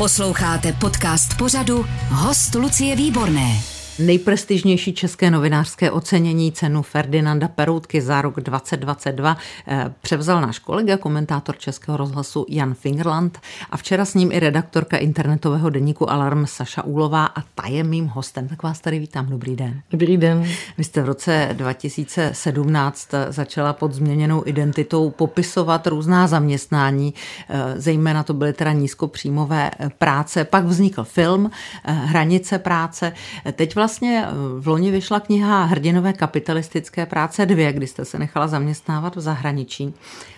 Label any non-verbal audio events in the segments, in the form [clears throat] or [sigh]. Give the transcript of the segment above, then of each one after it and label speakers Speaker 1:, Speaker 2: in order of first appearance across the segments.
Speaker 1: Posloucháte podcast pořadu Host Lucie Výborné.
Speaker 2: Nejprestižnější české novinářské ocenění cenu Ferdinanda Peroutky za rok 2022 eh, převzal náš kolega, komentátor Českého rozhlasu Jan Fingerland a včera s ním i redaktorka internetového deníku Alarm Saša Úlová a ta je mým hostem. Tak vás tady vítám, dobrý den.
Speaker 3: Dobrý den.
Speaker 2: Vy jste v roce 2017 začala pod změněnou identitou popisovat různá zaměstnání, eh, zejména to byly teda nízkopříjmové eh, práce. Pak vznikl film Hranice práce. Teď vlastně vlastně eh, v loni vyšla kniha Hrdinové kapitalistické práce dvě, kdy jste se nechala zaměstnávat v zahraničí.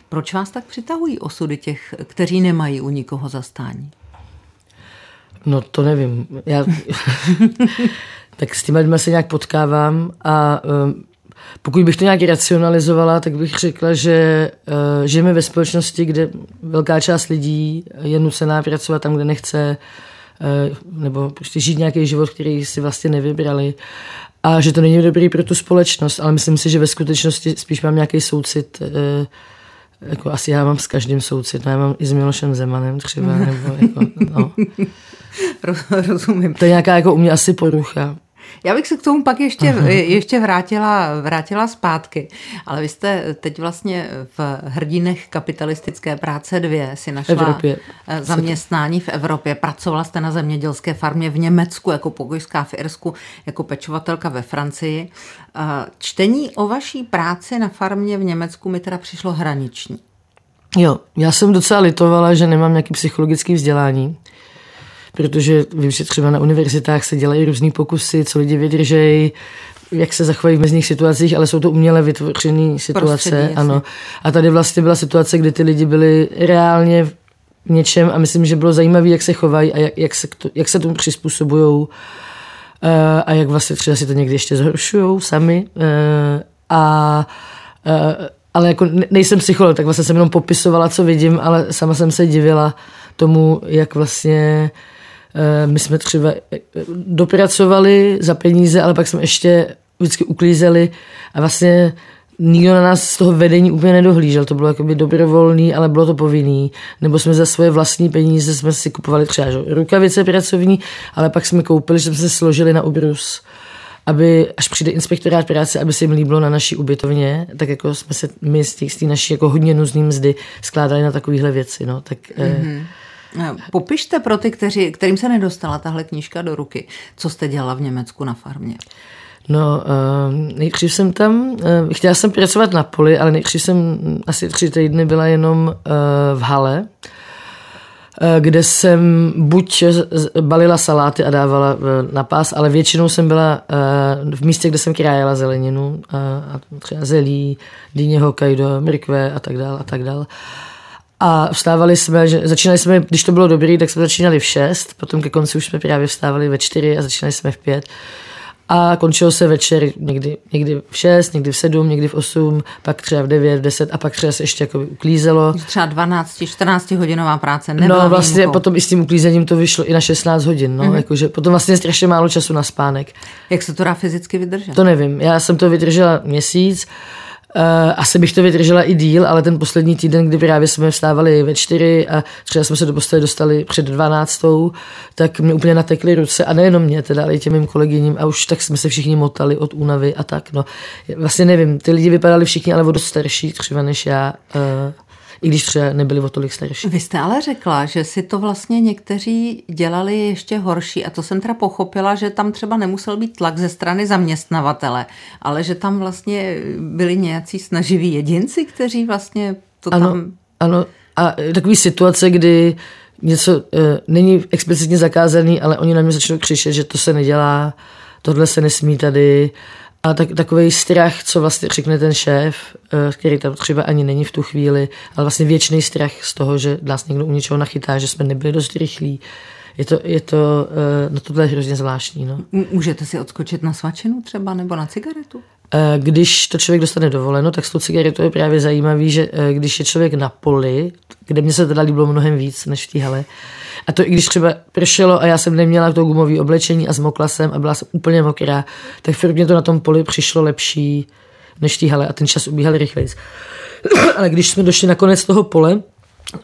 Speaker 2: Proč vás tak přitahují osudy těch, kteří nemají u nikoho zastání?
Speaker 3: No to nevím. Já... [laughs] tak s těma lidmi se nějak potkávám a um, pokud bych to nějak racionalizovala, tak bych řekla, že uh, žijeme ve společnosti, kde velká část lidí je nucená pracovat tam, kde nechce, Eh, nebo prostě žít nějaký život, který si vlastně nevybrali a že to není dobrý pro tu společnost, ale myslím si, že ve skutečnosti spíš mám nějaký soucit eh, jako asi já mám s každým soucit, no já mám i s Milošem Zemanem třeba, nebo jako, no. [laughs]
Speaker 2: Rozumím.
Speaker 3: To je nějaká jako u mě asi porucha.
Speaker 2: Já bych se k tomu pak ještě, ještě vrátila, vrátila zpátky, ale vy jste teď vlastně v hrdinech kapitalistické práce dvě si našla
Speaker 3: Evropě.
Speaker 2: Eh, zaměstnání v Evropě. Pracovala jste na zemědělské farmě v Německu, jako pokojská v Irsku, jako pečovatelka ve Francii. Eh, čtení o vaší práci na farmě v Německu mi teda přišlo hraniční.
Speaker 3: Jo, já jsem docela litovala, že nemám nějaký psychologický vzdělání protože vím, že třeba na univerzitách se dělají různé pokusy, co lidi vydržejí, jak se zachovají v mezních situacích, ale jsou to uměle vytvořené situace. ano. A tady vlastně byla situace, kdy ty lidi byli reálně v něčem a myslím, že bylo zajímavé, jak se chovají a jak, jak, se, to, jak se tomu přizpůsobují eh, a jak vlastně třeba si to někdy ještě zhoršují sami. Eh, a eh, ale jako nejsem psycholog, tak vlastně jsem jenom popisovala, co vidím, ale sama jsem se divila tomu, jak vlastně my jsme třeba eh, dopracovali za peníze, ale pak jsme ještě vždycky uklízeli a vlastně nikdo na nás z toho vedení úplně nedohlížel. To bylo jakoby dobrovolný, ale bylo to povinný. Nebo jsme za svoje vlastní peníze jsme si kupovali třeba že, rukavice pracovní, ale pak jsme koupili, že jsme se složili na ubrus aby až přijde inspektorát práce, aby se jim líbilo na naší ubytovně, tak jako jsme se my z té naší jako hodně nuzný mzdy skládali na takovéhle věci. No. Tak, mm-hmm.
Speaker 2: Eh, popište pro ty, kteří, kterým se nedostala tahle knížka do ruky, co jste dělala v Německu na farmě.
Speaker 3: No, uh, nejdřív jsem tam, uh, chtěla jsem pracovat na poli, ale nejdřív jsem asi tři týdny byla jenom uh, v hale, kde jsem buď balila saláty a dávala na pás, ale většinou jsem byla v místě, kde jsem krájela zeleninu a třeba zelí, dýně hokajdo, mrkve a tak dále a tak dále. A vstávali jsme, že začínali jsme, když to bylo dobrý, tak jsme začínali v 6, potom ke konci už jsme právě vstávali ve 4 a začínali jsme v 5. A končilo se večer někdy, někdy v 6, někdy v 7, někdy v 8, pak třeba v 9, v 10 a pak třeba se ještě jako uklízelo.
Speaker 2: Třeba 12, 14 hodinová práce nebyla
Speaker 3: No vlastně výjimkou. potom i s tím uklízením to vyšlo i na 16 hodin, no, mm-hmm. jakože potom vlastně strašně málo času na spánek.
Speaker 2: Jak se to dá fyzicky vydržet?
Speaker 3: To nevím, já jsem to vydržela měsíc, Uh, asi bych to vydržela i díl, ale ten poslední týden, kdy právě jsme vstávali ve čtyři a třeba jsme se do postele dostali před dvanáctou, tak mi úplně natekly ruce a nejenom mě, teda, ale i těm mým kolegyním a už tak jsme se všichni motali od únavy a tak. No. Vlastně nevím, ty lidi vypadali všichni ale o dost starší třeba než já. Uh, i když třeba nebyli o tolik starší.
Speaker 2: Vy jste ale řekla, že si to vlastně někteří dělali ještě horší a to jsem teda pochopila, že tam třeba nemusel být tlak ze strany zaměstnavatele, ale že tam vlastně byli nějací snaživí jedinci, kteří vlastně to
Speaker 3: ano,
Speaker 2: tam...
Speaker 3: Ano, a takový situace, kdy něco uh, není explicitně zakázaný, ale oni na mě začnou křičet, že to se nedělá, tohle se nesmí tady, a tak, takový strach, co vlastně řekne ten šéf, eh, který tam třeba ani není v tu chvíli, ale vlastně věčný strach z toho, že nás někdo u něčeho nachytá, že jsme nebyli dost rychlí. Je to, je to, eh, no tohle je hrozně zvláštní. No.
Speaker 2: Můžete si odskočit na svačinu třeba nebo na cigaretu?
Speaker 3: Eh, když to člověk dostane dovoleno, tak s tou cigaretou je právě zajímavý, že když je člověk na poli, kde mě se teda líbilo mnohem víc než v té hale, a to i když třeba pršelo a já jsem neměla to gumové oblečení a zmokla jsem a byla jsem úplně mokrá, tak furt mě to na tom poli přišlo lepší než tíhale a ten čas ubíhal rychleji. [clears throat] Ale když jsme došli na konec toho pole,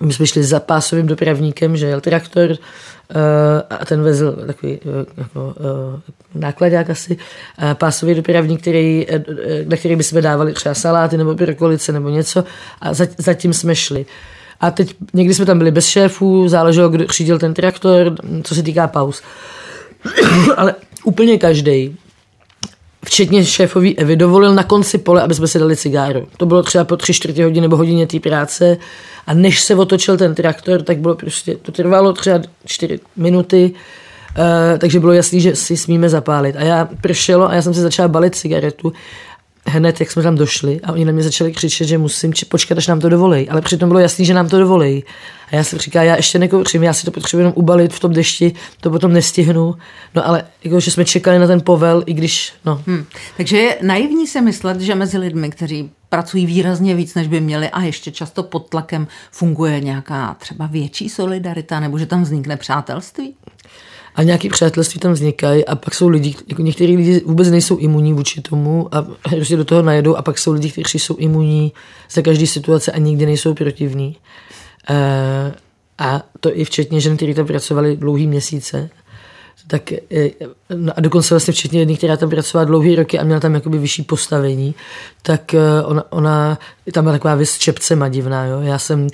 Speaker 3: my jsme šli za pásovým dopravníkem, že jel traktor a ten vezl takový jako, nákladák asi, pásový dopravník, který, na který bychom dávali třeba saláty nebo brokolice nebo něco a zatím jsme šli. A teď někdy jsme tam byli bez šéfů, záleželo, kdo řídil ten traktor, co se týká pauz. [clears throat] Ale úplně každý, včetně šéfový Evy, dovolil na konci pole, aby jsme si dali cigáru. To bylo třeba po tři čtvrtě hodiny nebo hodině té práce a než se otočil ten traktor, tak bylo prostě, to trvalo třeba čtyři minuty, Uh, takže bylo jasný, že si smíme zapálit. A já pršelo a já jsem si začala balit cigaretu hned, jak jsme tam došli a oni na mě začali křičet, že musím počkat, až nám to dovolej. Ale přitom bylo jasný, že nám to dovolej. A já jsem říkala, já ještě nekouřím, já si to potřebuji jenom ubalit v tom dešti, to potom nestihnu. No ale jako, že jsme čekali na ten povel, i když, no. Hmm.
Speaker 2: Takže je naivní se myslet, že mezi lidmi, kteří pracují výrazně víc, než by měli a ještě často pod tlakem funguje nějaká třeba větší solidarita nebo že tam vznikne přátelství?
Speaker 3: A nějaký přátelství tam vznikají a pak jsou lidi, jako někteří lidi vůbec nejsou imunní vůči tomu a prostě do toho najedou a pak jsou lidi, kteří jsou imunní za každý situace a nikdy nejsou protivní. E, a to i včetně žen, kteří tam pracovali dlouhý měsíce. Tak, e, no a dokonce vlastně včetně jedné, která tam pracovala dlouhý roky a měla tam jakoby vyšší postavení, tak e, ona, ona tam byla taková věc s čepcema divná. Jo? Já jsem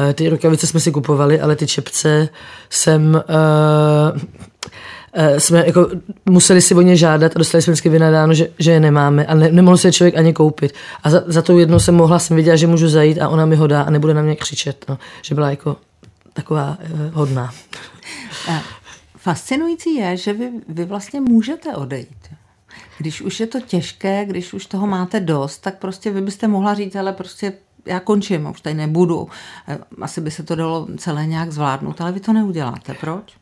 Speaker 3: Eh, ty rukavice jsme si kupovali, ale ty čepce jsem jsme jako museli si o ně žádat a dostali jsme vždycky vynadáno, že, že je nemáme a ne, nemohl se člověk ani koupit. A za, za tou jednou jsem mohla, jsem viděla, že můžu zajít a ona mi ho dá a nebude na mě křičet. No. Že byla jako taková uh, hodná.
Speaker 2: Fascinující je, že vy, vy vlastně můžete odejít. Když už je to těžké, když už toho máte dost, tak prostě vy byste mohla říct, ale prostě já končím, už tady nebudu. Eh, asi by se to dalo celé nějak zvládnout, ale vy to neuděláte. Proč?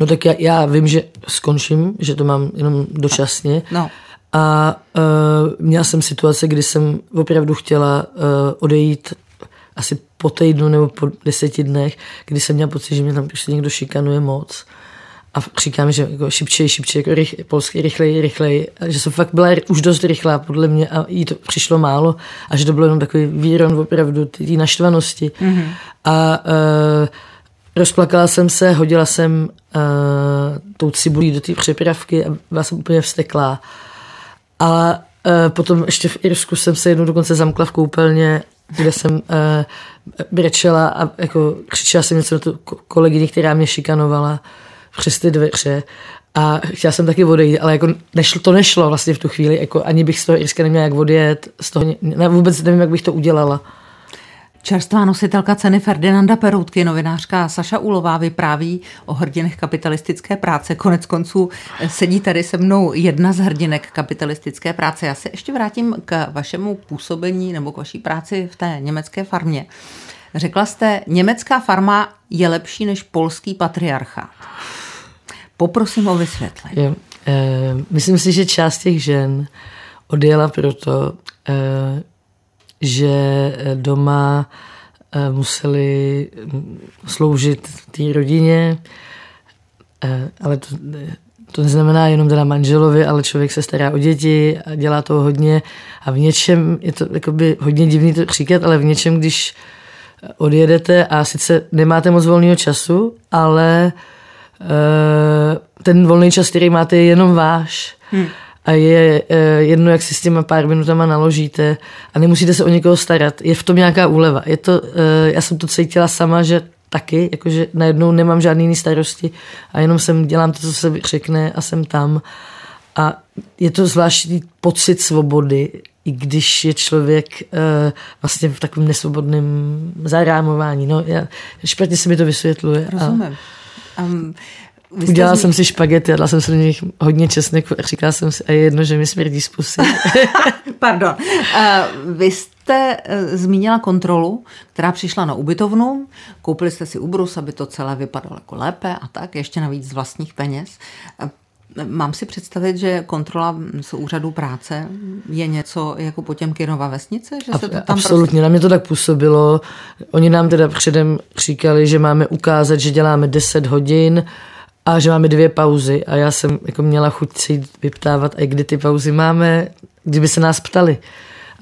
Speaker 3: No tak já, já vím, že skončím, že to mám jenom dočasně. No. A uh, měla jsem situace, kdy jsem opravdu chtěla uh, odejít asi po týdnu nebo po deseti dnech, kdy jsem měla pocit, že mě tam prostě někdo šikanuje moc a říkám, že jako šipčej, šipčej, jako rych, polsky rychleji, rychleji, a že jsem fakt byla už dost rychlá podle mě a jí to přišlo málo a že to bylo jenom takový výron opravdu té naštvanosti. Mm-hmm. A uh, rozplakala jsem se, hodila jsem uh, tou cibulí do té přepravky a byla jsem úplně vsteklá. A uh, potom ještě v Irsku jsem se jednou dokonce zamkla v koupelně, kde jsem uh, brečela a jako křičela jsem něco na tu kolegyni, která mě šikanovala přes ty dveře a chtěla jsem taky odejít, ale jako nešlo, to nešlo vlastně v tu chvíli, jako ani bych z toho Irska neměla jak odjet, z toho, ne, vůbec nevím, jak bych to udělala.
Speaker 2: Čerstvá nositelka ceny Ferdinanda Peroutky, novinářka Saša Ulová, vypráví o hrdinech kapitalistické práce. Konec konců eh, sedí tady se mnou jedna z hrdinek kapitalistické práce. Já se ještě vrátím k vašemu působení nebo k vaší práci v té německé farmě. Řekla jste, německá farma je lepší než polský patriarchát. Poprosím o vysvětlení. Je,
Speaker 3: e, myslím si, že část těch žen odjela proto, e, že doma e, museli sloužit té rodině, e, ale to, to neznamená jenom teda manželovi, ale člověk se stará o děti a dělá to hodně a v něčem, je to hodně divný to říkat, ale v něčem, když odjedete a sice nemáte moc volného času, ale ten volný čas, který máte, je jenom váš. Hmm. A je uh, jedno, jak si s těma pár minutama naložíte a nemusíte se o někoho starat. Je v tom nějaká úleva. Je to, uh, já jsem to cítila sama, že taky, jakože najednou nemám žádný jiný starosti a jenom jsem dělám to, co se řekne a jsem tam. A je to zvláštní pocit svobody, i když je člověk uh, vlastně v takovém nesvobodném zarámování. No, já, špatně se mi to vysvětluje.
Speaker 2: Rozumím. A, um,
Speaker 3: Udělala jsem si špagety, dala jsem si do nich hodně česneku a říkala jsem si, a je jedno, že mi smrdí z pusy. [laughs]
Speaker 2: Pardon. Uh, vy jste uh, zmínila kontrolu, která přišla na ubytovnu. Koupili jste si ubrus, aby to celé vypadalo jako lépe a tak, ještě navíc z vlastních peněz. Uh, Mám si představit, že kontrola z úřadu práce je něco jako Potěmkinova vesnice? Že se to tam
Speaker 3: Absolutně, prostě... na mě to tak působilo. Oni nám teda předem říkali, že máme ukázat, že děláme 10 hodin a že máme dvě pauzy a já jsem jako měla chuť si vyptávat, a kdy ty pauzy máme, kdyby se nás ptali.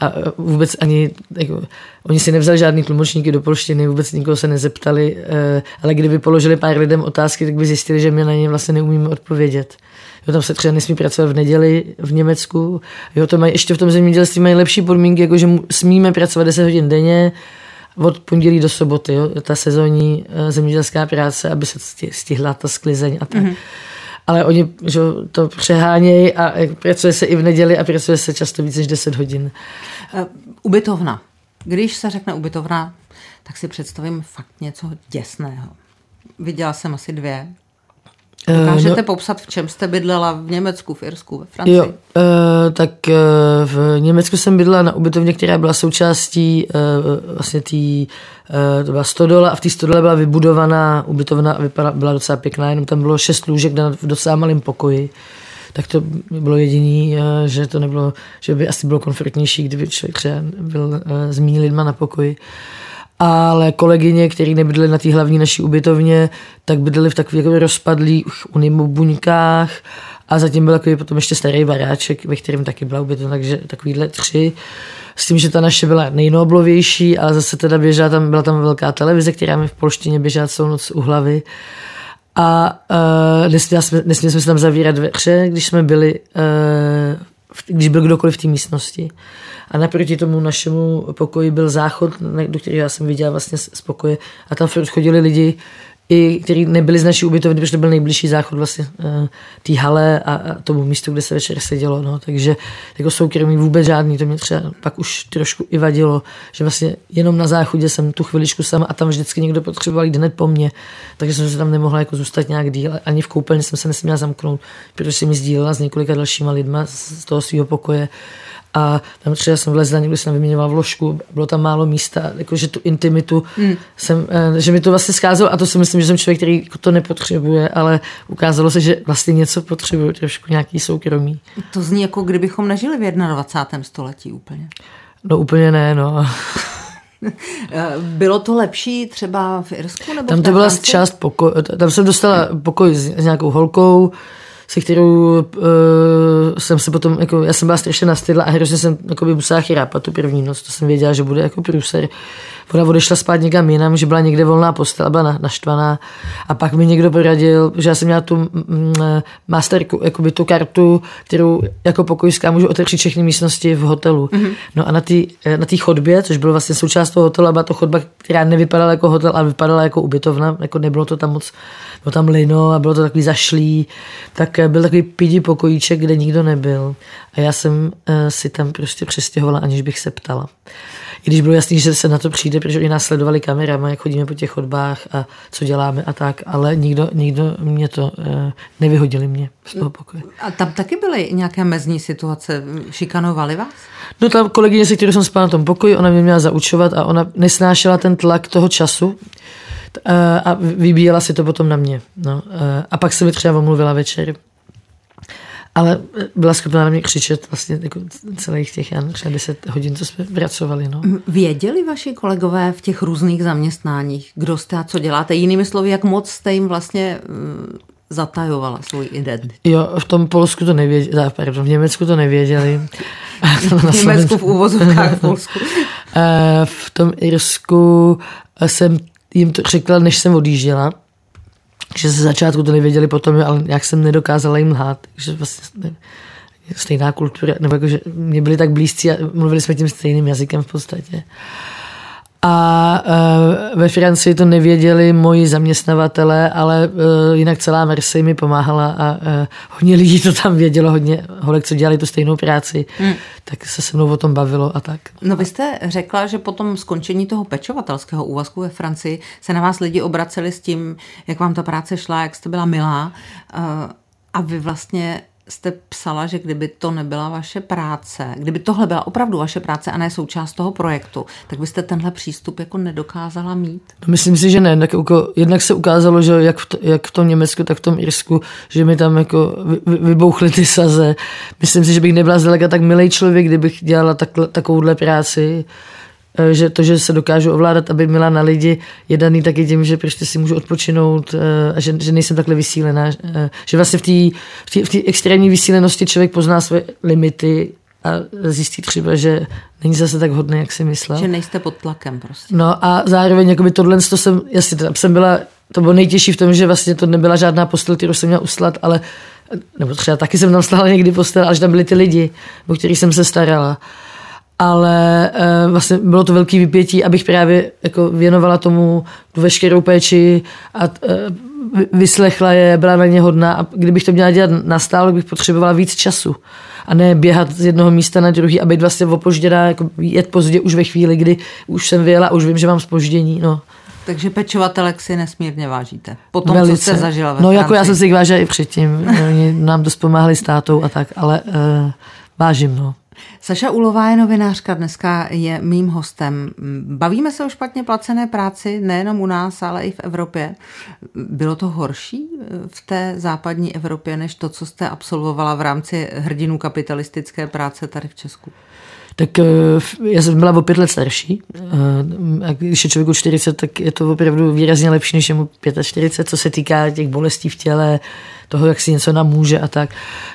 Speaker 3: a vůbec ani, jako, oni si nevzali žádný tlumočníky do polštiny, vůbec nikoho se nezeptali, eh, ale kdyby položili pár lidem otázky, tak by zjistili, že my na ně vlastně neumíme odpovědět. Jo, tam se třeba nesmí pracovat v neděli v Německu. Jo, to mají, ještě v tom zemědělství mají lepší podmínky, jako že smíme pracovat 10 hodin denně, od pondělí do soboty, jo, ta sezónní uh, zemědělská práce, aby se stihla ta sklizeň a tak. Mm-hmm. Ale oni že, to přehánějí a pracuje se i v neděli a pracuje se často víc než 10 hodin.
Speaker 2: Uh, ubytovna. Když se řekne ubytovna, tak si představím fakt něco děsného. Viděla jsem asi dvě Dokážete no, popsat, v čem jste bydlela v Německu, v Irsku, ve Francii?
Speaker 3: Jo, uh, tak uh, v Německu jsem bydlela na ubytovně, která byla součástí vlastně uh, to byla stodola a v té stodole byla vybudovaná ubytovna a vypadala, byla docela pěkná, jenom tam bylo šest lůžek na, v docela malém pokoji. Tak to bylo jediný, že to nebylo, že by asi bylo komfortnější, kdyby člověk třeba byl s méně lidma na pokoji. Ale kolegyně, které nebydly na té hlavní naší ubytovně, tak bydlely v takových jako rozpadlých unimobuňkách a zatím byl takový potom ještě starý baráček, ve kterém taky byla ubytovna, takže takovýhle tři. S tím, že ta naše byla nejnoblovější, ale zase teda běžela tam, byla tam velká televize, která mi v polštině běžela celou noc u hlavy. A uh, nesměli, jsme, jsme se tam zavírat dveře, když jsme byli, uh, když byl kdokoliv v té místnosti. A naproti tomu našemu pokoji byl záchod, do kterého já jsem viděla vlastně z pokoje. A tam chodili lidi, i kteří nebyli z naší ubytovny, protože to byl nejbližší záchod vlastně uh, té hale a, a tomu místu, kde se večer sedělo. No. Takže jako soukromí vůbec žádný, to mě třeba pak už trošku i vadilo, že vlastně jenom na záchodě jsem tu chviličku sama a tam vždycky někdo potřeboval jít hned po mně, takže jsem se tam nemohla jako zůstat nějak díl. Ani v koupelně jsem se nesměla zamknout, protože jsem mi sdílela s několika dalšíma lidma z toho svého pokoje a tam třeba jsem vlezla, někdy jsem vyměňovala vložku, bylo tam málo místa, jakože tu intimitu hmm. jsem, eh, že mi to vlastně scházelo a to si myslím, že jsem člověk, který to nepotřebuje, ale ukázalo se, že vlastně něco potřebuje, trošku nějaký soukromí.
Speaker 2: To zní jako kdybychom nežili v 21. století úplně.
Speaker 3: No úplně ne, no.
Speaker 2: Eh, bylo to lepší třeba v Irsku? Nebo
Speaker 3: tam to byla část pokoj, tam jsem dostala pokoj s, s nějakou holkou, se kterou uh, jsem se potom, jako, já jsem byla strašně nastydla a hrozně jsem jako by musela chrápat tu první noc, to jsem věděla, že bude jako průser. Ona odešla spát někam jinam, že byla někde volná postel, byla naštvaná a pak mi někdo poradil, že já jsem měla tu mm, masterku, jako by tu kartu, kterou jako pokojská můžu otevřít všechny místnosti v hotelu. Mm-hmm. No a na té na chodbě, což bylo vlastně součást toho hotelu, byla to chodba, která nevypadala jako hotel, ale vypadala jako ubytovna, jako nebylo to tam moc bylo tam lino a bylo to takový zašlý, tak byl takový pidi pokojíček, kde nikdo nebyl. A já jsem uh, si tam prostě přestěhovala, aniž bych se ptala. I když bylo jasný, že se na to přijde, protože oni nás sledovali kamerama, jak chodíme po těch chodbách a co děláme a tak, ale nikdo, nikdo mě to uh, nevyhodili mě z toho pokoje.
Speaker 2: A tam taky byly nějaké mezní situace? Šikanovali vás?
Speaker 3: No tam kolegyně, se kterou jsem spala na tom pokoji, ona mě měla zaučovat a ona nesnášela ten tlak toho času, Eh, a vybíjela si to potom na mě. No. Eh, a pak se mi třeba omluvila večer. Ale byla schopná na mě křičet vlastně jako celých těch, já třeba 10 hodin, co jsme pracovali. No.
Speaker 2: Věděli vaši kolegové v těch různých zaměstnáních, kdo jste a co děláte? Jinými slovy, jak moc jste jim vlastně mm, zatajovala svůj identitu?
Speaker 3: Jo, v tom Polsku to nevěděli, pardon, v Německu to nevěděli. [laughs] [laughs]
Speaker 2: v Německu v úvozovkách v [laughs] Polsku.
Speaker 3: Eh, v tom Irsku jsem jim to řekla, než jsem odjížděla, že ze začátku to nevěděli potom, ale jak jsem nedokázala jim lhát, že vlastně stejná kultura, nebo jako, že mě byli tak blízcí a mluvili jsme tím stejným jazykem v podstatě. A uh, ve Francii to nevěděli moji zaměstnavatele, ale uh, jinak celá Marseille mi pomáhala a uh, hodně lidí to tam vědělo, hodně holek, co dělali tu stejnou práci, hmm. tak se se mnou o tom bavilo a tak.
Speaker 2: No vy jste řekla, že po tom skončení toho pečovatelského úvazku ve Francii se na vás lidi obraceli s tím, jak vám ta práce šla, jak jste byla milá a vy vlastně jste psala, že kdyby to nebyla vaše práce, kdyby tohle byla opravdu vaše práce a ne součást toho projektu, tak byste tenhle přístup jako nedokázala mít?
Speaker 3: No, myslím si, že ne. Tak jako, jednak se ukázalo, že jak v, to, jak v tom Německu, tak v tom Irsku, že mi tam jako vy, vybouchly ty saze. Myslím si, že bych nebyla zdaleka tak milý člověk, kdybych dělala takhle, takovouhle práci. Eh, že to, že se dokážu ovládat, aby měla na lidi, je daný taky tím, že prostě si můžu odpočinout eh, a že, že nejsem takhle vysílená. Eh, že vlastně v té v v extrémní vysílenosti člověk pozná své limity a zjistí třeba, že není zase tak hodný, jak si myslel.
Speaker 2: Že nejste pod tlakem prostě.
Speaker 3: No a zároveň jakoby tohle to jsem, jasně, tam jsem byla, to bylo nejtěžší v tom, že vlastně to nebyla žádná postel, kterou jsem měla uslat, ale nebo třeba taky jsem tam stála někdy postel, že tam byli ty lidi, o kterých jsem se starala. Ale e, vlastně bylo to velký vypětí, abych právě jako věnovala tomu tu veškerou péči a e, vyslechla je, byla na ně hodná a kdybych to měla dělat nastále, bych potřebovala víc času a ne běhat z jednoho místa na druhý a být vlastně opožděná, jako jet pozdě už ve chvíli, kdy už jsem vyjela a už vím, že mám spoždění. No.
Speaker 2: Takže pečovatelek si nesmírně vážíte. Po tom, Velice. co jste zažila ve
Speaker 3: No jako já jsem si jich vážila i předtím. [laughs] Oni nám dost pomáhali s tátou a tak, ale uh, vážím, no.
Speaker 2: Saša Ulová je novinářka, dneska je mým hostem. Bavíme se o špatně placené práci nejenom u nás, ale i v Evropě. Bylo to horší v té západní Evropě, než to, co jste absolvovala v rámci hrdinů kapitalistické práce tady v Česku?
Speaker 3: Tak eh, já jsem byla o pět let starší. Eh, a když je člověku 40, tak je to opravdu výrazně lepší, než je mu 45, co se týká těch bolestí v těle, toho, jak si něco namůže a tak.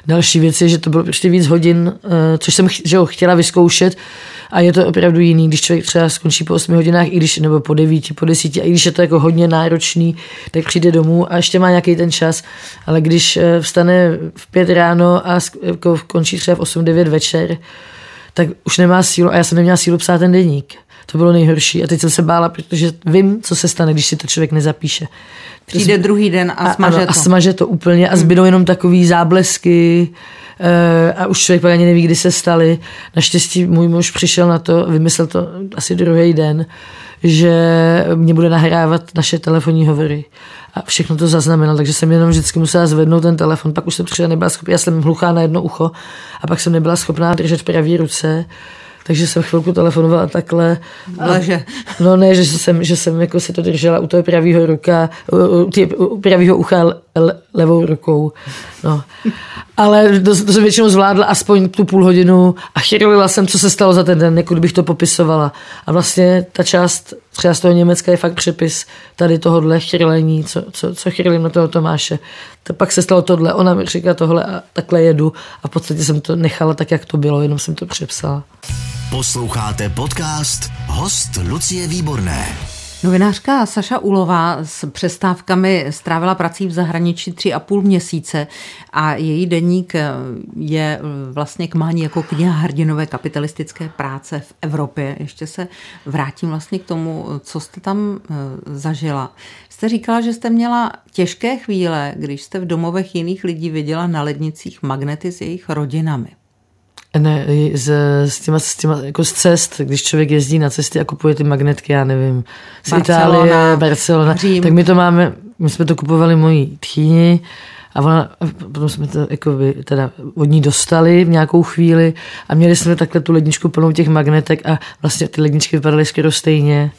Speaker 3: Další věc je, že to bylo prostě víc hodin, eh, což jsem že ho, chtěla vyzkoušet a je to opravdu jiný, když člověk třeba skončí po 8 hodinách, i když, nebo po 9, po 10, a i když je to jako hodně náročný, tak přijde domů a ještě má nějaký ten čas, ale když vstane v 5 ráno a jako končí třeba v 8-9 večer, tak už nemá sílu a já jsem neměla sílu psát ten deník. To bylo nejhorší a teď jsem se bála, protože vím, co se stane, když si to člověk nezapíše.
Speaker 2: Přijde druhý den a smaže a, to.
Speaker 3: A smaže to úplně a zbydou jenom takový záblesky eh, a už člověk ani neví, kdy se staly. Naštěstí můj muž přišel na to, vymyslel to asi druhý den, že mě bude nahrávat naše telefonní hovory a všechno to zaznamenal, takže jsem jenom vždycky musela zvednout ten telefon, pak už jsem třeba nebyla schopná, já jsem hluchá na jedno ucho a pak jsem nebyla schopná držet v pravý ruce, takže jsem chvilku telefonovala takhle.
Speaker 2: Leže.
Speaker 3: No ne, že jsem, že jsem jako si to držela u toho pravého ruka, u, u, u pravého ucha le, levou rukou. No. Ale to, to jsem většinou zvládla aspoň tu půl hodinu a chyrlila jsem, co se stalo za ten den, jako kdybych to popisovala. A vlastně ta část třeba z toho Německa je fakt přepis tady tohohle chyrlení, co, co, co chyrlím na toho Tomáše. To pak se stalo tohle, ona mi říká tohle a takhle jedu a v podstatě jsem to nechala tak, jak to bylo, jenom jsem to přepsala.
Speaker 1: Posloucháte podcast Host Lucie Výborné.
Speaker 2: Novinářka Saša Ulová s přestávkami strávila prací v zahraničí tři a půl měsíce a její deník je vlastně k mání jako kniha hrdinové kapitalistické práce v Evropě. Ještě se vrátím vlastně k tomu, co jste tam eh, zažila. Jste říkala, že jste měla těžké chvíle, když jste v domovech jiných lidí viděla na lednicích magnety s jejich rodinami.
Speaker 3: Ne, z, s, těma, s těma, jako z cest, když člověk jezdí na cesty a kupuje ty magnetky, já nevím, z Barcelona, Itálie, Barcelona, Řím. tak my to máme, my jsme to kupovali mojí tchýni a ona, potom jsme to jako by, teda od ní dostali v nějakou chvíli a měli jsme takhle tu ledničku plnou těch magnetek a vlastně ty ledničky vypadaly skoro stejně.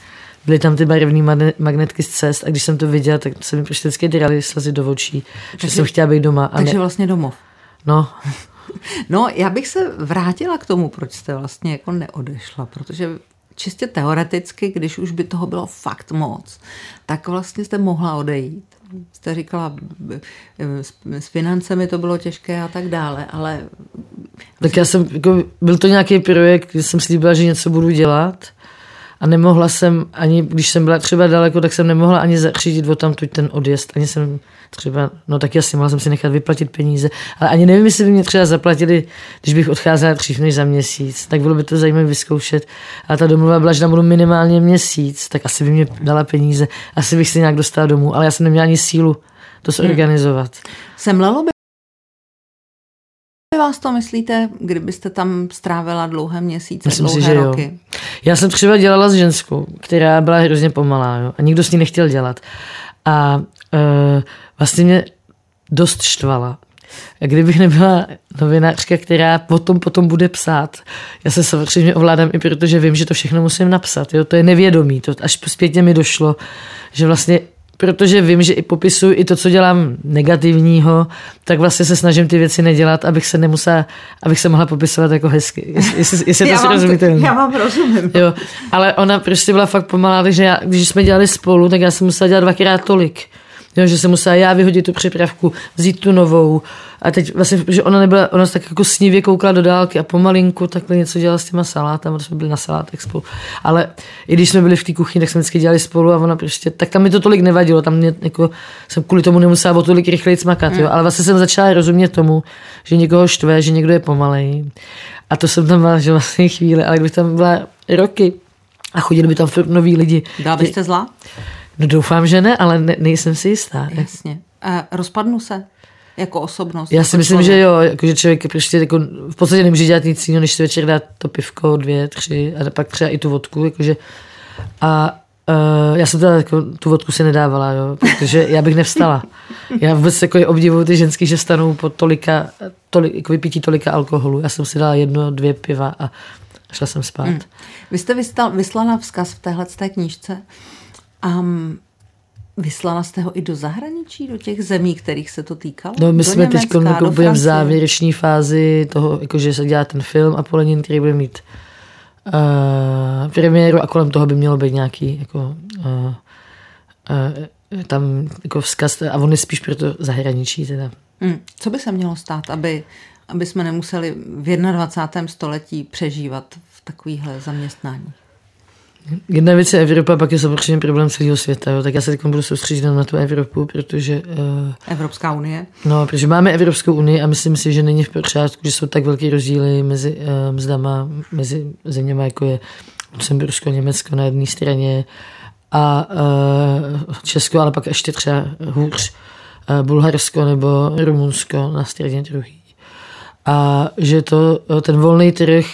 Speaker 3: Byly tam ty barevné magnetky z cest a když jsem to viděla, tak se mi prostě vždycky drali slzy do očí, takže, že jsem chtěla být doma.
Speaker 2: A takže ne, vlastně domov.
Speaker 3: No. [laughs]
Speaker 2: No, já bych se vrátila k tomu, proč jste vlastně jako neodešla, protože čistě teoreticky, když už by toho bylo fakt moc, tak vlastně jste mohla odejít. Jste říkala, s financemi to bylo těžké a tak dále, ale...
Speaker 3: Tak já jsem, jako, byl to nějaký projekt, kde jsem slíbila, že něco budu dělat a nemohla jsem ani, když jsem byla třeba daleko, tak jsem nemohla ani zařídit o tamtud ten odjezd, ani jsem třeba, no tak jasně, mohla jsem si nechat vyplatit peníze, ale ani nevím, jestli by mě třeba zaplatili, když bych odcházela dřív než za měsíc, tak bylo by to zajímavé vyzkoušet. A ta domluva byla, že tam budu minimálně měsíc, tak asi by mě dala peníze, asi bych se nějak dostala domů, ale já jsem neměla ani sílu to zorganizovat. Hmm.
Speaker 2: Semlelo by vás to myslíte, kdybyste tam strávila dlouhé měsíce, Myslím dlouhé si, že roky? Jo.
Speaker 3: Já jsem třeba dělala s ženskou, která byla hrozně pomalá jo, a nikdo s ní nechtěl dělat. A uh, vlastně mě dost štvala. A kdybych nebyla novinářka, která potom potom bude psát, já se samozřejmě ovládám i protože vím, že to všechno musím napsat. Jo? To je nevědomí. To až zpětně mi došlo, že vlastně protože vím, že i popisuju i to, co dělám negativního, tak vlastně se snažím ty věci nedělat, abych se nemusela, abych se mohla popisovat jako hezky. Jestli, jestli [laughs]
Speaker 2: já, to vám to, já vám rozumím.
Speaker 3: Jo, ale ona prostě byla fakt pomalá, takže já, když jsme dělali spolu, tak já jsem musela dělat dvakrát tolik Jo, že se musela já vyhodit tu připravku, vzít tu novou. A teď vlastně, že ona nebyla, ona se tak jako snivě koukala do dálky a pomalinku takhle něco dělala s těma salátama, jsme byli na salátech spolu. Ale i když jsme byli v té kuchyni, tak jsme vždycky dělali spolu a ona prostě, tak tam mi to tolik nevadilo, tam mě jako, jsem kvůli tomu nemusela o tolik rychleji smakat, jo. Ale vlastně jsem začala rozumět tomu, že někoho štve, že někdo je pomalej. A to jsem tam byla, že vlastně chvíli, ale kdybych tam byla roky a chodili by tam furt noví lidi.
Speaker 2: Byla byste zlá?
Speaker 3: No doufám, že ne, ale ne, nejsem si jistá.
Speaker 2: Jasně. A rozpadnu se jako osobnost?
Speaker 3: Já
Speaker 2: jako
Speaker 3: si myslím,
Speaker 2: člověk.
Speaker 3: že jo, jako, že člověk prostě jako, v podstatě nemůže dělat nic jiného, než si večer dát to pivko, dvě, tři a pak třeba i tu vodku. Jakože, a uh, já jsem teda jako, tu vodku si nedávala, jo, protože já bych nevstala. Já vůbec jako obdivuju ty ženský, že stanou po tolika, tolik, jako vypítí tolika alkoholu. Já jsem si dala jedno, dvě piva a šla jsem spát. Hmm.
Speaker 2: Vy jste vyslala vzkaz v téhle té knížce. Um, vyslala jste ho i do zahraničí, do těch zemí, kterých se to týkalo?
Speaker 3: No my
Speaker 2: do
Speaker 3: jsme teď jako budeme v závěrečné fázi toho, jako že se dělá ten film Apolenin, který bude mít uh, premiéru a kolem toho by mělo být nějaký jako, uh, uh, tam jako vzkaz a on je spíš pro to zahraničí teda.
Speaker 2: Hmm. Co by se mělo stát, aby, aby jsme nemuseli v 21. století přežívat v takovýchhle zaměstnání?
Speaker 3: Jedna věc je Evropa, pak je samozřejmě problém celého světa. Jo. Tak já se teď budu soustředit na tu Evropu, protože, uh,
Speaker 2: Evropská unie?
Speaker 3: no, protože máme Evropskou unii a myslím si, že není v pořádku, že jsou tak velké rozdíly mezi uh, mzdama, mezi zeměmi, jako je Lucembursko, Německo na jedné straně a uh, Česko, ale pak ještě třeba hůř uh, Bulharsko nebo Rumunsko na straně druhý. A že to, uh, ten volný trh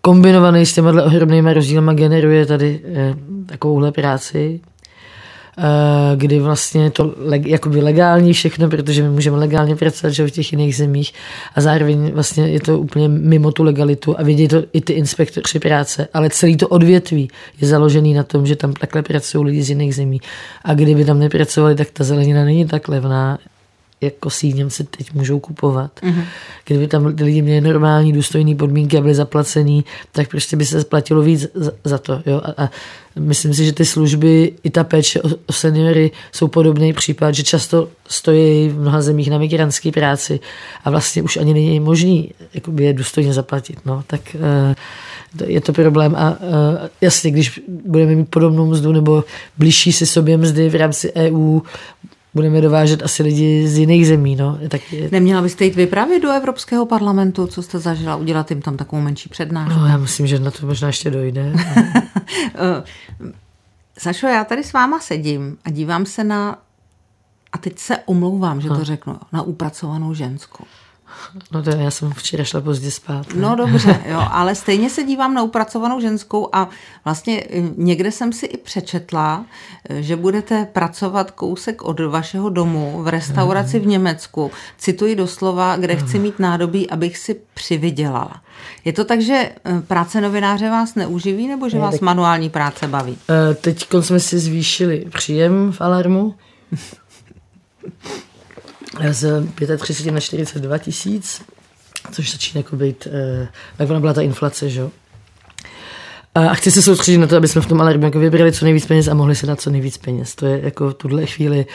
Speaker 3: kombinovaný s těma ohromnýma rozdílama generuje tady eh, takovouhle práci, eh, kdy vlastně to leg, jakoby legální všechno, protože my můžeme legálně pracovat že v těch jiných zemích a zároveň vlastně je to úplně mimo tu legalitu a vědí to i ty inspektoři práce, ale celý to odvětví je založený na tom, že tam takhle pracují lidi z jiných zemí. A kdyby tam nepracovali, tak ta zelenina není tak levná, jako si ji Němci teď můžou kupovat. Mm-hmm. Kdyby tam ty lidi měli normální, důstojné podmínky a byli zaplacený, tak prostě by se zaplatilo víc za, za to. Jo? A, a myslím si, že ty služby i ta péče o, o seniory jsou podobný případ, že často stojí v mnoha zemích na migrantské práci a vlastně už ani není možný jakoby je důstojně zaplatit. No, tak uh, je to problém a uh, jasně, když budeme mít podobnou mzdu nebo blížší si sobě mzdy v rámci EU, budeme dovážet asi lidi z jiných zemí. No. Tak je...
Speaker 2: Neměla byste jít vyprávět do Evropského parlamentu, co jste zažila, udělat jim tam takovou menší přednášku?
Speaker 3: No, já myslím, že na to možná ještě dojde. [laughs]
Speaker 2: Sašo, já tady s váma sedím a dívám se na, a teď se omlouvám, že to řeknu, na upracovanou ženskou. [laughs]
Speaker 3: No to já jsem včera šla pozdě spát.
Speaker 2: Ne? No dobře, [laughs] jo, ale stejně se dívám na upracovanou ženskou a vlastně někde jsem si i přečetla, že budete pracovat kousek od vašeho domu v restauraci v Německu. Cituji doslova, kde chci mít nádobí, abych si přivydělala. Je to tak, že práce novináře vás neuživí, nebo že ne, vás tak... manuální práce baví?
Speaker 3: Teď jsme si zvýšili příjem v Alarmu [laughs] z 35 na 42 tisíc, což začíná jako být, tak ona byla ta inflace, že jo. A chci se soustředit na to, aby jsme v tom alarmu jako vybrali co nejvíc peněz a mohli se dát co nejvíc peněz. To je jako v tuhle chvíli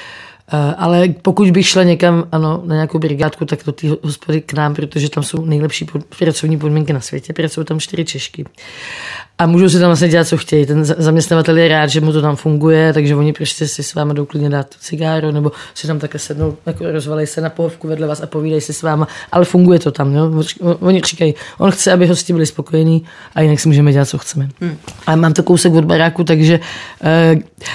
Speaker 3: ale pokud bych šla někam ano, na nějakou brigádku, tak do té hospody k nám, protože tam jsou nejlepší pracovní podmínky na světě. Pracují tam čtyři Češky. A můžou si tam vlastně dělat, co chtějí. Ten zaměstnavatel je rád, že mu to tam funguje, takže oni prostě si s váma jdou klidně dát cigáro, nebo si tam také sednou, jako rozvalej se na pohovku vedle vás a povídají si s váma, ale funguje to tam. Jo? Oni říkají, on chce, aby hosti byli spokojení a jinak si můžeme dělat, co chceme. Hmm. A mám to kousek od baráku, takže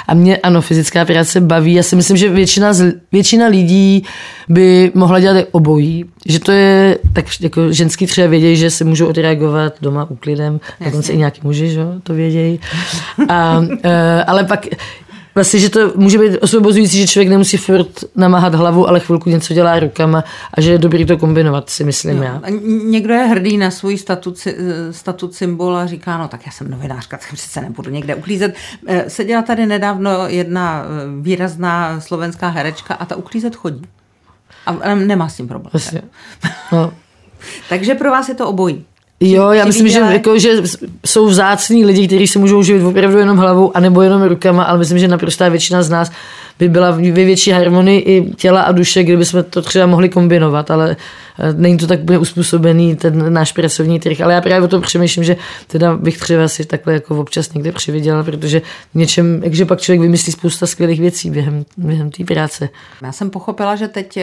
Speaker 3: a mě, ano, fyzická práce baví. Já si myslím, že většina, většina lidí by mohla dělat obojí, že to je, tak jako ženský třeba vědějí, že se můžou odreagovat doma úklidem, dokonce i nějaký muži, že to vědějí. A, [laughs] ale pak vlastně, že to může být osvobozující, že člověk nemusí furt namáhat hlavu, ale chvilku něco dělá rukama a že je dobrý to kombinovat, si myslím no, já.
Speaker 2: A někdo je hrdý na svůj statut, statut symbol a říká, no tak já jsem novinářka, tak přece nebudu někde uklízet. Seděla tady nedávno jedna výrazná slovenská herečka a ta uklízet chodí. A nemá s tím problém.
Speaker 3: Vlastně. No. [laughs]
Speaker 2: Takže pro vás je to obojí.
Speaker 3: Jo, já myslím, že, jako, že jsou vzácní lidi, kteří se můžou živit opravdu jenom hlavou anebo jenom rukama, ale myslím, že naprostá většina z nás by byla ve větší harmonii i těla a duše, kdyby jsme to třeba mohli kombinovat, ale eh, není to tak úplně uspůsobený ten náš pracovní trh. Ale já právě o tom přemýšlím, že teda bych třeba si takhle jako občas někde přividěla, protože něčem, jakže pak člověk vymyslí spousta skvělých věcí během, během té práce.
Speaker 2: Já jsem pochopila, že teď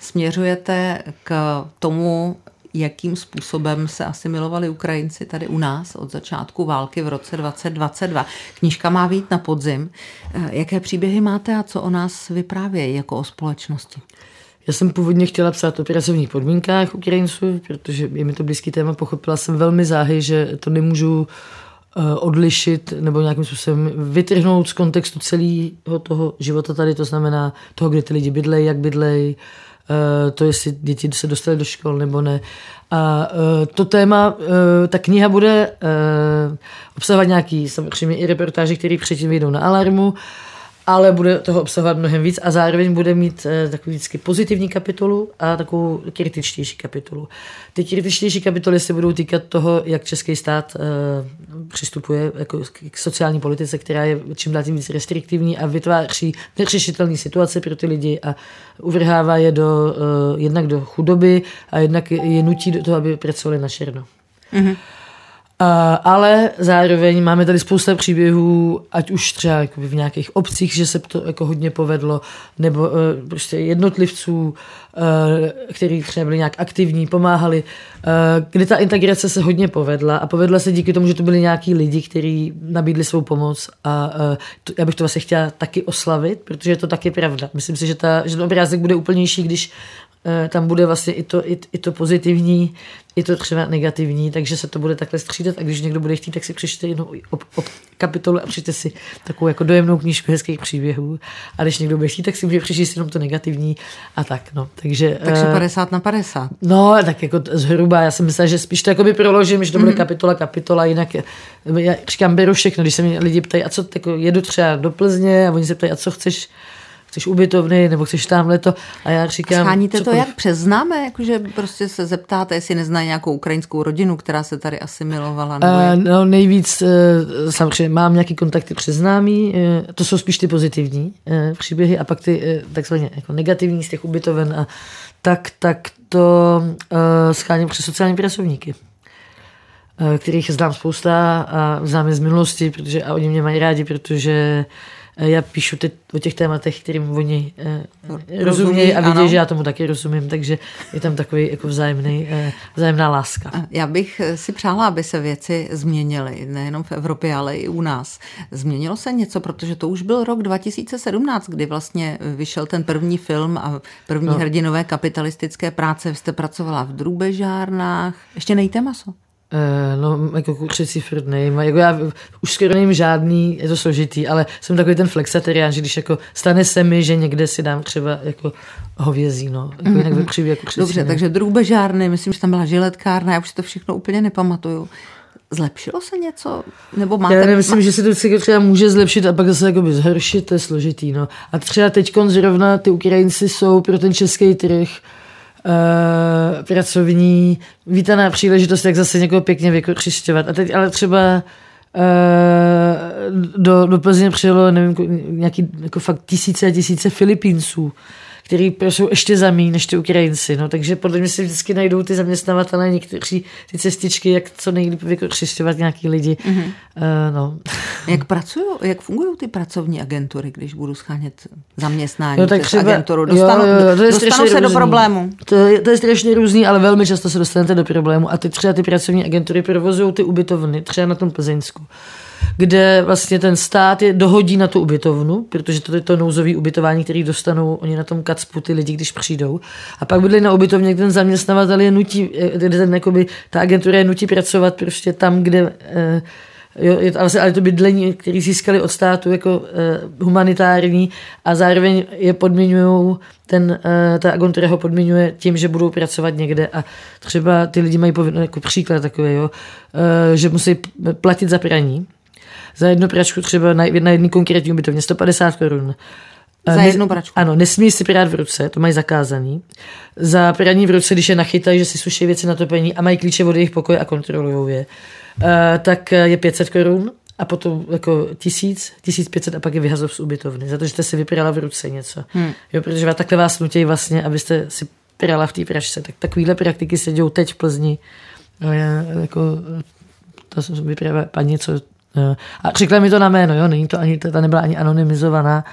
Speaker 2: směřujete k tomu, jakým způsobem se asimilovali Ukrajinci tady u nás od začátku války v roce 2022. Knížka má být na podzim. Eh, jaké příběhy máte a co o nás vyprávějí jako o společnosti?
Speaker 3: Já jsem původně chtěla psát o pracovních podmínkách Ukrajinců, protože je mi to blízký téma, pochopila jsem velmi záhy, že to nemůžu eh, odlišit nebo nějakým způsobem vytrhnout z kontextu celého toho života tady, to znamená toho, kde ty lidi bydlejí, jak bydlejí, to, jestli děti se dostaly do škol nebo ne. A eh, to téma, eh, ta kniha bude obsahovat nějaký samozřejmě i reportáže, které předtím vyjdou na alarmu, ale bude toho obsahovat mnohem víc a zároveň bude mít eh, takový vždycky pozitivní kapitolu a takovou kritičtější kapitolu. Ty kritičtější kapitoly se budou týkat toho, jak český stát uh, přistupuje jako k sociální politice, která je čím dál tím víc restriktivní a vytváří neřešitelné situace pro ty lidi a uvrhává je do, uh, jednak do chudoby a jednak je nutí do toho, aby pracovali na černo. Mm-hmm. Ale zároveň máme tady spousta příběhů, ať už třeba v nějakých obcích, že se to jako hodně povedlo, nebo uh, prostě jednotlivců, uh, kteří třeba byli nějak aktivní, pomáhali, uh, kdy ta integrace se hodně povedla a povedla se díky tomu, že to byli nějaký lidi, kteří nabídli svou pomoc a uh, to, já bych to vlastně chtěla taky oslavit, protože je to taky pravda. Myslím si, že, ta, že ten obrázek bude úplnější, když tam bude vlastně i to, i, i to pozitivní, i to třeba negativní, takže se to bude takhle střídat a když někdo bude chtít, tak si přečte jednu ob, ob kapitolu a přečte si takovou jako dojemnou knížku hezkých příběhů a když někdo bude chtít, tak si může přečíst jenom to negativní a tak, no. Takže,
Speaker 2: takže 50 na 50.
Speaker 3: No, tak jako zhruba, já jsem myslela, že spíš to jakoby proložím, že to bude mm-hmm. kapitola, kapitola, jinak já říkám, beru všechno, když se mě lidi ptají, a co, jako jedu třeba do Plzně a oni se ptají, a co chceš, chceš ubytovny, nebo chceš tamhle to. A já říkám...
Speaker 2: Scháníte to jak přes známé? Jakože prostě se zeptáte, jestli neznají nějakou ukrajinskou rodinu, která se tady asimilovala? Nebo
Speaker 3: uh, no nejvíc, uh, samozřejmě mám nějaký kontakty přes známý, uh, to jsou spíš ty pozitivní uh, příběhy a pak ty uh, takzvaně jako negativní z těch ubytoven a tak, tak to uh, scháním přes sociální pracovníky kterých znám spousta a znám je z minulosti, protože a oni mě mají rádi, protože Eh, já píšu ty, o těch tématech, kterým oni eh, rozumějí a vidí, že já tomu taky rozumím, takže je tam takový jako vzájemný, eh, vzájemná láska.
Speaker 2: Já bych si přála, aby se věci změnily, nejenom v Evropě, ale i u nás. Změnilo se něco, protože to už byl rok 2017, kdy vlastně vyšel ten první film a první no. hrdinové kapitalistické práce. Vy jste pracovala v drůbežárnách. Ještě nejte maso?
Speaker 3: Uh, no, jako kuřecí furt nejím. Jako já už skoro nejím žádný, je to složitý, ale jsem takový ten flexatarián, že když jako stane se mi, že někde si dám třeba jako hovězí, no. Jako mm-hmm. jinak jako kuřecí
Speaker 2: Dobře, ne. takže drůbežárny, myslím, že tam byla žiletkárna, já už si to všechno úplně nepamatuju. Zlepšilo se něco? Nebo máte...
Speaker 3: Já nemyslím, že se to třeba může zlepšit a pak zase jakoby zhoršit, to je složitý. No. A třeba teď zrovna ty Ukrajinci jsou pro ten český trh uh, pracovní vítaná příležitost, jak zase někoho pěkně vykořišťovat. A teď ale třeba uh, do, do Plzně přijelo, nevím, nějaký jako fakt tisíce a tisíce Filipínců který jsou ještě za mý než ty Ukrajinci. No, takže podle mě se vždycky najdou ty zaměstnavatele někteří ty cestičky, jak co nejlíp vykořišťovat nějaký lidi. Mm-hmm. Uh, no. [laughs]
Speaker 2: Jak pracují, jak fungují ty pracovní agentury, když budu schánět zaměstnání no, tak třeba, agenturu? Dostanu, jo, jo, to je dostanu se různý. do problému.
Speaker 3: To je, to je strašně různý, ale velmi často se dostanete do problému. A ty třeba ty pracovní agentury provozují ty ubytovny, třeba na tom Plzeňsku kde vlastně ten stát je dohodí na tu ubytovnu, protože to je to nouzové ubytování, který dostanou oni na tom kacpu ty lidi, když přijdou. A pak bydli na ubytovně, kde ten zaměstnavatel je nutí, kde ten, jakoby, ta agentura je nutí pracovat prostě tam, kde eh, Jo, je to, ale to bydlení, které získali od státu jako uh, humanitární a zároveň je podmiňují, ten, uh, ta agentura ho podmiňuje tím, že budou pracovat někde a třeba ty lidi mají povinnost, jako příklad takový, jo, uh, že musí platit za praní, za jednu pračku třeba na, na jedný konkrétní ubytovně 150 korun.
Speaker 2: Za jednu pračku?
Speaker 3: Ano, nesmí si prát v ruce, to mají zakázaný. Za praní v ruce, když je nachytají, že si suší věci na topení a mají klíče od jejich pokoje a kontrolují je, uh, tak je 500 korun. a potom jako tisíc, tisíc pětset a pak je vyhazov z ubytovny, za to, že jste si vypírala v ruce něco. Hmm. Jo, protože takhle vás nutějí vlastně, abyste si pirala v té pračce. Tak takovýhle praktiky se dějou teď v Plzni. A já, jako, to jsem vyprávěla paní, co... A řekla mi to na jméno, jo, není to ani, ta nebyla ani anonymizovaná,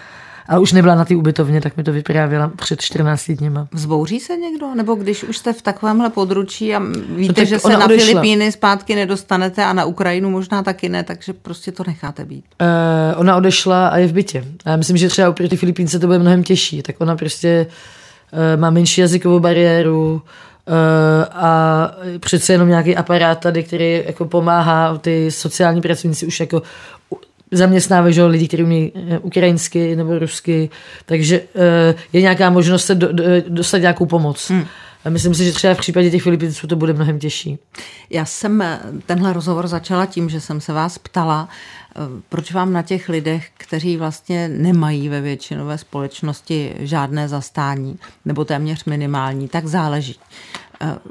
Speaker 3: ale už nebyla na té ubytovně, tak mi to vyprávěla před 14 dněma.
Speaker 2: Vzbouří se někdo? Nebo když už jste v takovémhle područí a víte, no že se na odešla. Filipíny zpátky nedostanete a na Ukrajinu možná taky ne, takže prostě to necháte být. Uh,
Speaker 3: ona odešla a je v bytě. A já myslím, že třeba pro ty Filipínce to bude mnohem těžší. Tak ona prostě uh, má menší jazykovou bariéru, Uh, a přece jenom nějaký aparát tady, který jako pomáhá, ty sociální pracovníci už jako zaměstnávají že, lidi, kteří umí eh, ukrajinsky nebo rusky, takže uh, je nějaká možnost se do, do, dostat nějakou pomoc. Hmm. A myslím si, že třeba v případě těch Filipinců to bude mnohem těžší.
Speaker 2: Já jsem eh, tenhle rozhovor začala tím, že jsem se vás ptala, proč vám na těch lidech, kteří vlastně nemají ve většinové společnosti žádné zastání, nebo téměř minimální, tak záleží.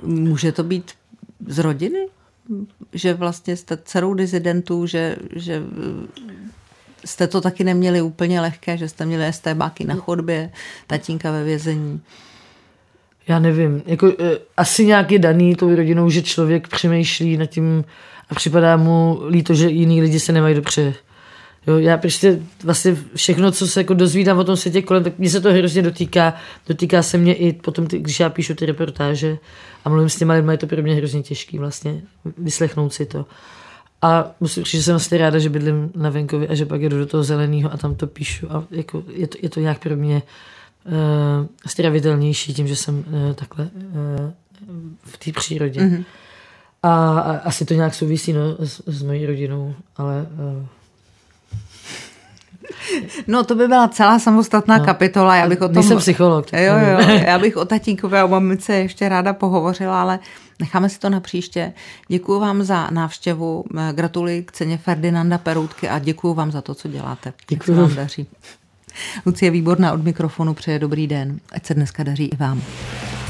Speaker 2: Může to být z rodiny? že vlastně jste dcerou dizidentů, že, že jste to taky neměli úplně lehké, že jste měli STBáky na chodbě, tatínka ve vězení.
Speaker 3: Já nevím, jako e, asi nějak je daný tou rodinou, že člověk přemýšlí nad tím a připadá mu líto, že jiní lidi se nemají dobře. Jo, já prostě vlastně všechno, co se jako dozvídám o tom světě kolem, tak mě se to hrozně dotýká. Dotýká se mě i potom, když já píšu ty reportáže a mluvím s těma lidmi, je to pro mě hrozně těžký vlastně vyslechnout si to. A musím říct, že jsem vlastně ráda, že bydlím na venkově a že pak jdu do toho zeleného a tam to píšu. A jako je, to, je to nějak pro mě uh, stravitelnější tím, že jsem uh, takhle uh, v té přírodě. Mm-hmm. A, a asi to nějak souvisí no, s, s mojí rodinou, ale uh,
Speaker 2: No to by byla celá samostatná no. kapitola. Já bych o tom...
Speaker 3: Nejsem psycholog.
Speaker 2: Jo, jo, já bych o tatínkové a o mamice ještě ráda pohovořila, ale necháme si to na příště. Děkuji vám za návštěvu, gratuluji k ceně Ferdinanda Peroutky a děkuji vám za to, co děláte.
Speaker 3: Děkuji. vám
Speaker 2: daří. Lucie Výborná od mikrofonu přeje dobrý den. Ať se dneska daří i vám.